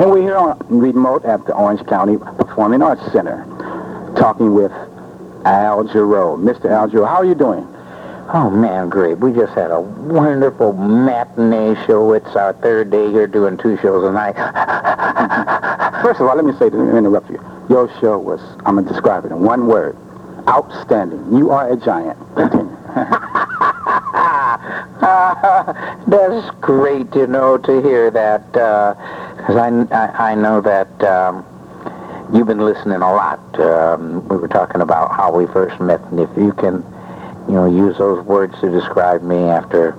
And we're here on remote at the Orange County Performing Arts Center, talking with Al Jarreau. Mr. Al Jarreau, how are you doing? Oh man, great. We just had a wonderful matinee show. It's our third day here doing two shows a night. First of all, let me say, let me interrupt you. Your show was, I'm going to describe it in one word, outstanding. You are a giant. Continue. That's great, you know, to hear that, uh, because I, I, I know that um, you've been listening a lot. Um, we were talking about how we first met, and if you can, you know, use those words to describe me after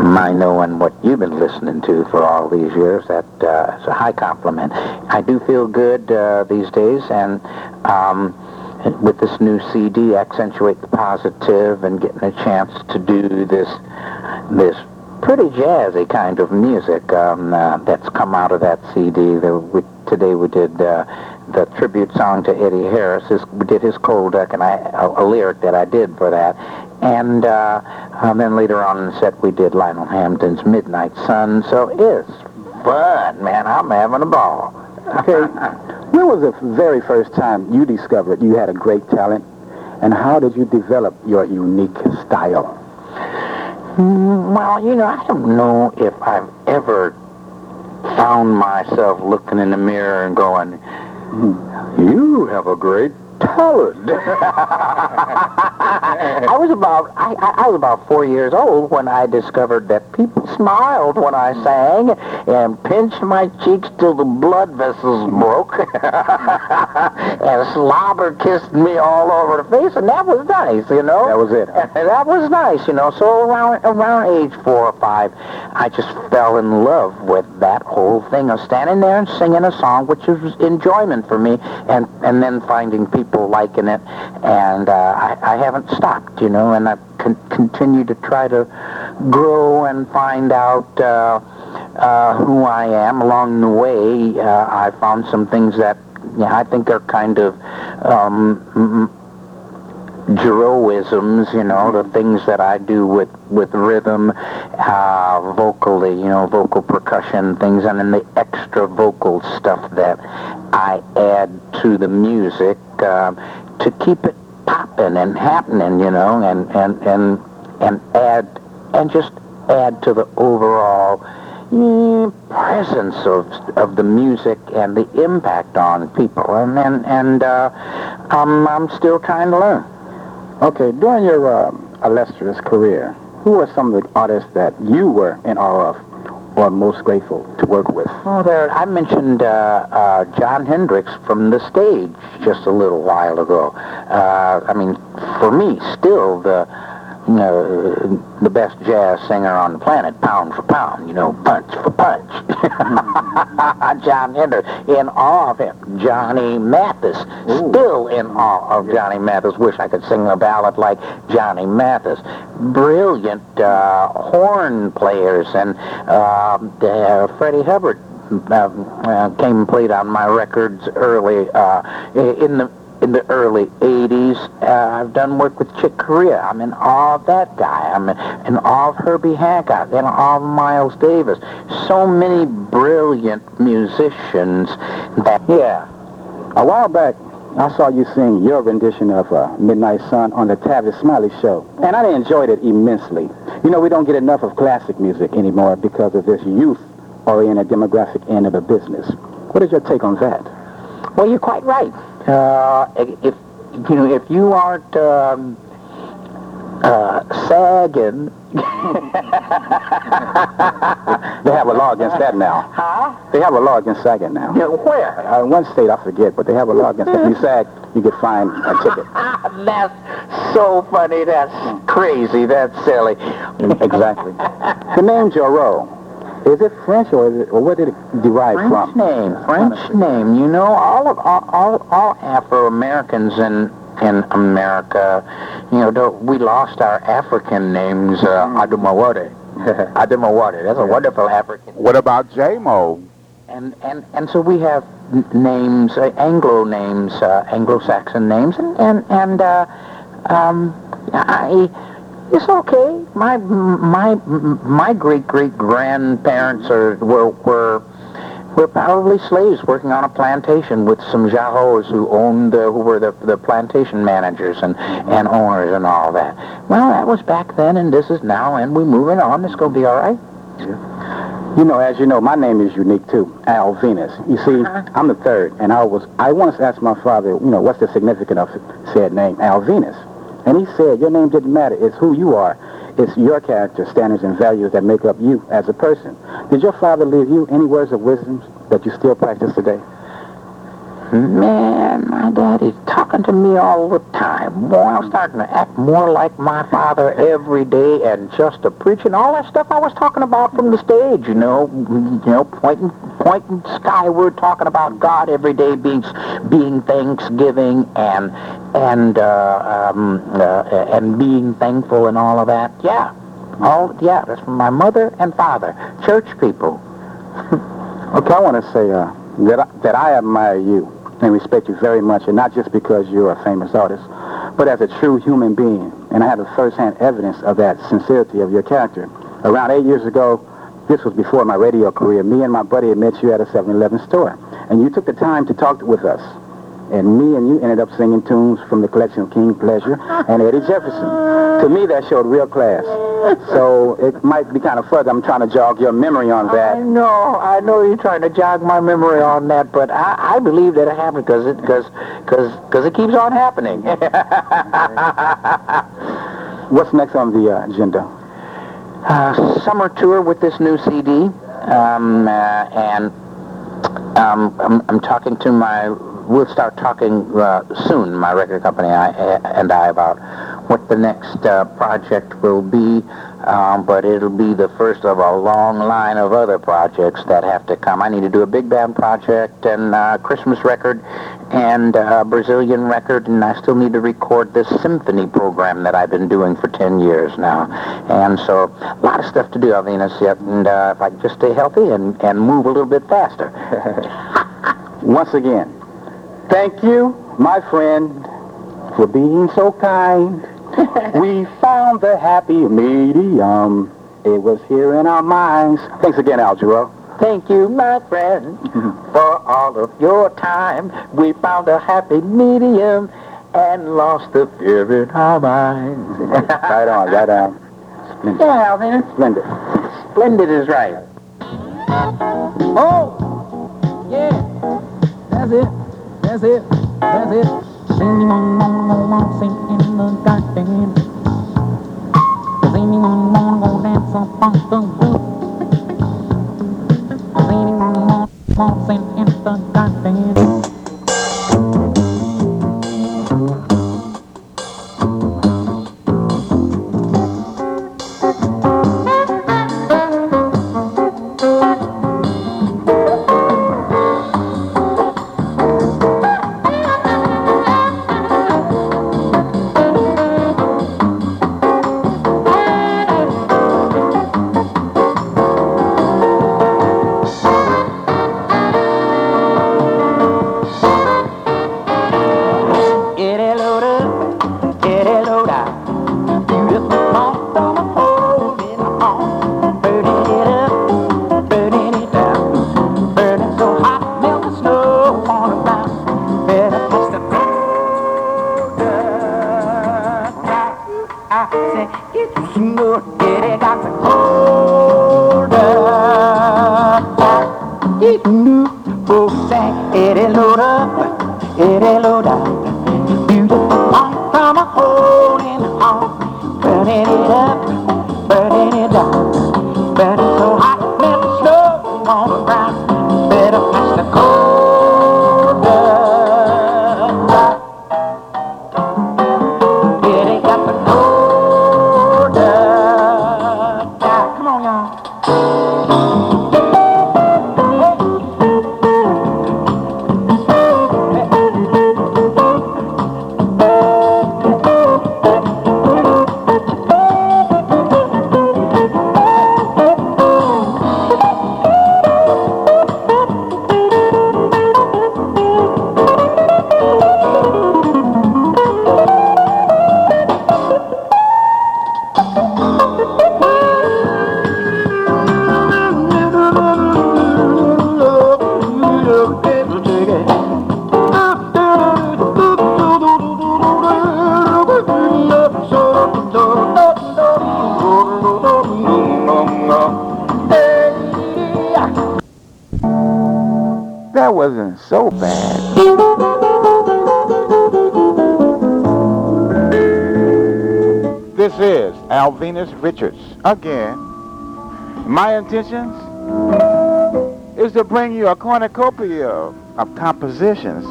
my knowing what you've been listening to for all these years, that uh, a high compliment. I do feel good uh, these days, and um, with this new CD, accentuate the positive and getting a chance to do this this pretty jazzy kind of music um, uh, that's come out of that CD. The, we, today we did uh, the tribute song to Eddie Harris. His, we did his Cold Duck, and I a, a lyric that I did for that. And, uh, and then later on in the set, we did Lionel Hampton's Midnight Sun. So it's fun, man. I'm having a ball. Okay. when was the very first time you discovered you had a great talent, and how did you develop your unique style? Well, you know, I don't know if I've ever found myself looking in the mirror and going, hmm, "You have a great talent." I was about I, I was about four years old when I discovered that people smiled when I sang and pinched my cheeks till the blood vessels broke and slobber kissed me all over the face, and that was nice, you know. That was it. And that was nice, you know. So around around age four or five, I just fell in love with that whole thing of standing there and singing a song, which was enjoyment for me, and and then finding people liking it, and uh, I, I haven't stopped, you know, and I con- continue to try to grow and find out. Uh, uh, who I am along the way, uh, I found some things that I think are kind of um, Jarreauisms, you know, the things that I do with, with rhythm, uh, vocally, you know, vocal percussion things, and then the extra vocal stuff that I add to the music um, to keep it popping and happening, you know, and, and, and, and add, and just add to the overall mm, presence of, of the music and the impact on people. And, and, and uh, I'm, I'm still trying to learn. Okay, during your uh, illustrious career, who are some of the artists that you were in awe of or most grateful to work with? Oh, there. I mentioned uh, uh, Jon Hendricks from the stage just a little while ago. Uh, I mean, for me, still the you know, the best jazz singer on the planet, pound for pound. You know, punch for punch. Jon Hendricks, in awe of him. Johnny Mathis, still in awe of Johnny Mathis. Wish I could sing a ballad like Johnny Mathis. Brilliant uh, horn players and uh, uh, Freddie Hubbard uh, uh, came and played on my records early uh, in the in the early 80s. Uh, I've done work with Chick Corea. I'm in awe of that guy. I'm in, in awe of Herbie Hancock. In awe of Miles Davis. So many brilliant musicians that, yeah. A while back, I saw you sing your rendition of uh, Midnight Sun on the Tavis Smiley Show, and I enjoyed it immensely. You know, we don't get enough of classic music anymore because of this youth-oriented demographic end of the business. What is your take on that? Well, you're quite right. Uh, if you know, if you aren't um, uh, sagging, They have a law against that now. huh? They have a law against sagging now. Yeah, where? Uh, in one state, I forget, but they have a law against that. If you sag, you get fined a ticket. That's so funny. That's crazy. That's silly. exactly. The name Jarreau, is it French or, is it, or where did it derive from? French from? name, French name. You know, all of all all, all Afro Americans in in America, you know, don't- we lost our African names. Uh, Adumawade. Adumawade. That's a wonderful African. What about J-Mo? And and and so we have names, uh, Anglo names, uh, Anglo-Saxon names, and and and uh, um, I. It's okay. My my my great great grandparents are were were were probably slaves working on a plantation with some Jarreaus who owned, uh, who were the, the plantation managers and, and owners and all that. Well, that was back then, and this is now, and we're moving on. It's going to be all right. You know, as you know, my name is unique too, Al Venus. You see, Uh-huh. I'm the third, and I was I once asked my father, you know, what's the significance of said name, Al Venus, and he said, your name didn't matter. It's who you are. It's your character, standards, and values that make up you as a person. Did your father leave you any words of wisdom that you still practice today? Man, my daddy's talking to me all the time. Boy, I'm starting to act more like my father every day and just a preaching all that stuff I was talking about from the stage, you know, you know, pointing pointing skyward, talking about God every day being being Thanksgiving and and uh, um, uh, and being thankful and all of that. Yeah. All yeah, that's from my mother and father, church people. Okay, I want to say uh, that I, that I admire you and respect you very much, and not just because you're a famous artist, but as a true human being. And I have a first-hand evidence of that sincerity of your character. Around eight years ago, this was before my radio career. Me and my buddy had met you at a 7-Eleven store, and you took the time to talk with us. And me and you ended up singing tunes from the collection of King Pleasure and Eddie Jefferson. To me, that showed real class. So it might be kind of fuzzy. I'm trying to jog your memory on that. I know, I know you're trying to jog my memory on that, but I, I believe that it happened because it because because because it keeps on happening. What's next on the uh, agenda? uh, summer tour with this new CD, um, uh, and um, I'm, I'm talking to my. We'll start talking uh, soon, my record company I, and I, about what the next uh, project will be. Um, but it'll be the first of a long line of other projects that have to come. I need to do a big band project and uh, Christmas record and a Brazilian record, and I still need to record this symphony program that I've been doing for 10 years now. And so a lot of stuff to do, Alvinus, yet, and uh, if I just stay healthy and, and move a little bit faster. Once again, thank you, my friend, for being so kind. we found the happy medium. It was here in our minds. Thanks again, Al Jarreau. Thank you, my friend, for all of your time. We found a happy medium and lost the fear in our minds. right on, right on. yeah, Alvinus. Splendid. Splendid is right. Oh, yeah, that's it, that's it, that's it. On, on, on, singing in the garden. Singing on, on, on, dance upon the roof. Singing on, on, on, singing in the garden. I say, you know, get it, got the cold You know, folks say, get it load up, it load. So bad. This is Alvinus Richards again. My intentions is to bring you a cornucopia of compositions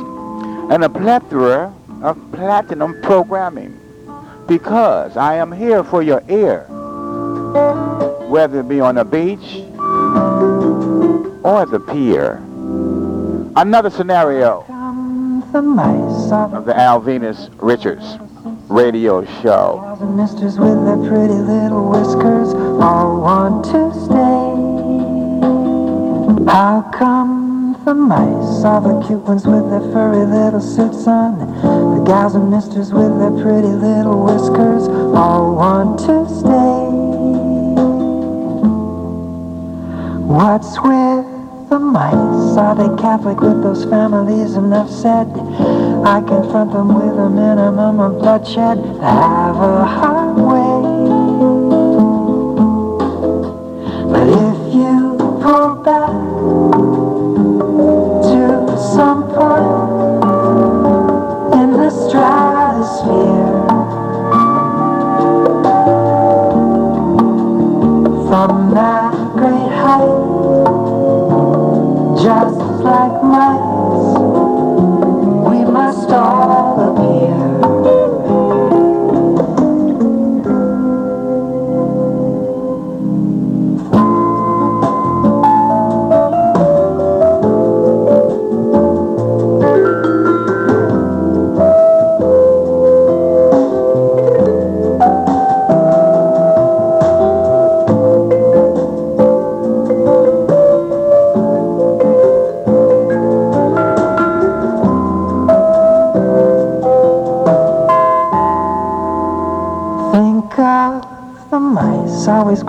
and a plethora of platinum programming because I am here for your ear, whether it be on the beach or the pier. Another scenario The of the Alvinus Richards radio show. the misters with their pretty little whiskers all want to stay. How come the mice are the cute ones with their furry little suits on? The gals and misters with their pretty little whiskers all want to stay. What's with the? Are they Catholic with those families? Enough said. I confront them with a minimum of bloodshed. Have a hard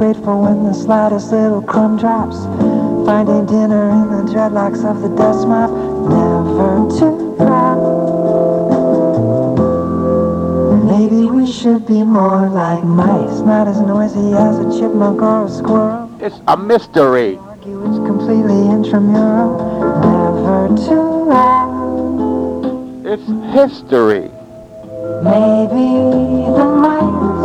grateful when the slightest little crumb drops. Finding dinner in the dreadlocks of the dust mop, never too proud. Maybe we should be more like mice, not as noisy as a chipmunk or a squirrel. It's a mystery. Argue it's completely intramural, never too loud. It's history. Maybe the mice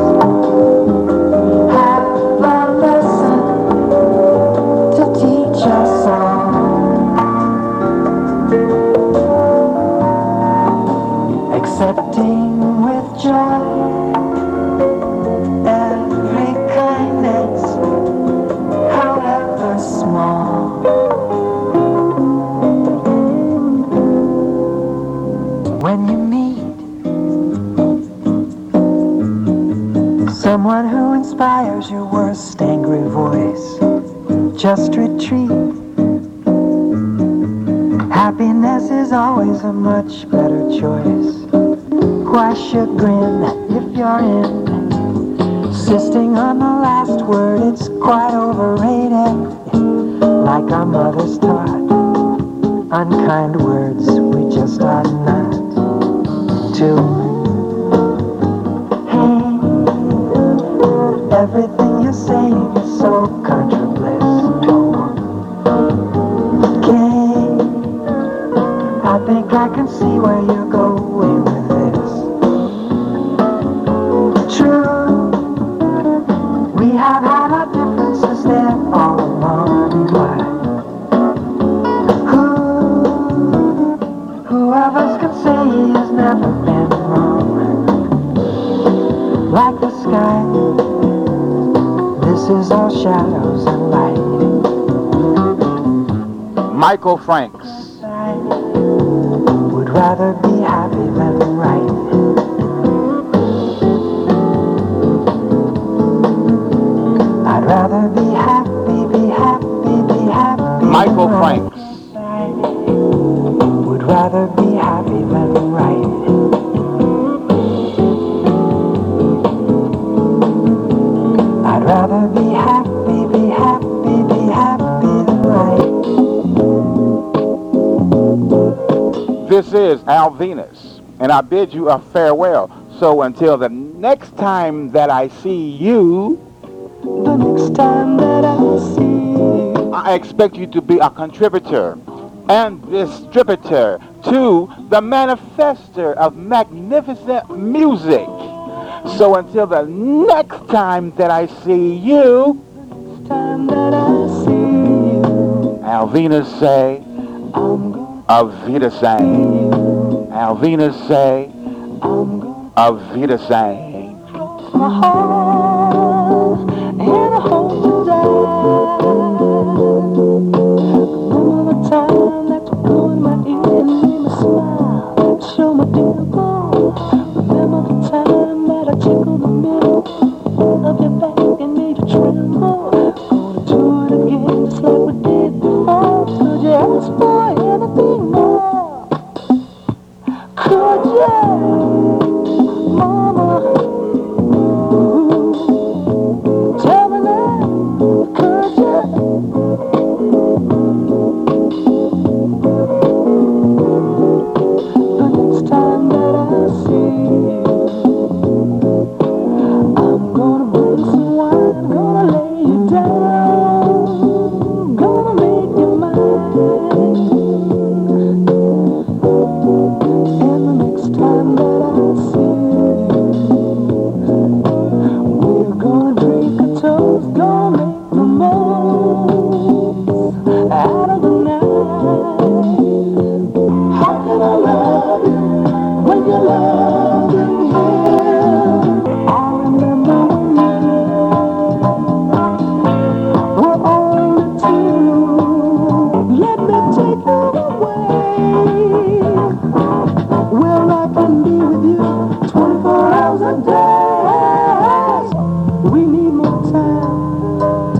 Someone who inspires your worst angry voice. Just retreat. Happiness is always a much better choice. Why chagrin if you're in? Insisting on the last word, it's quite overrated. Like our mothers taught, unkind words we just ought not to. Is all shadows and light. Michael Franks. Would rather be happy than right. I'd rather be happy, be happy, be happy. Michael than right. Franks. Would rather be happy than right. Rather be happy, be happy, be happy than right. This is Al Venus, and I bid you a farewell. So until the next time that I see you, the next time that I see you, I expect you to be a contributor and distributor to the manifester of magnificent music. So until the next time that I see you, Alvina say, Alvina say, Alvina say, Alvina say. 我去.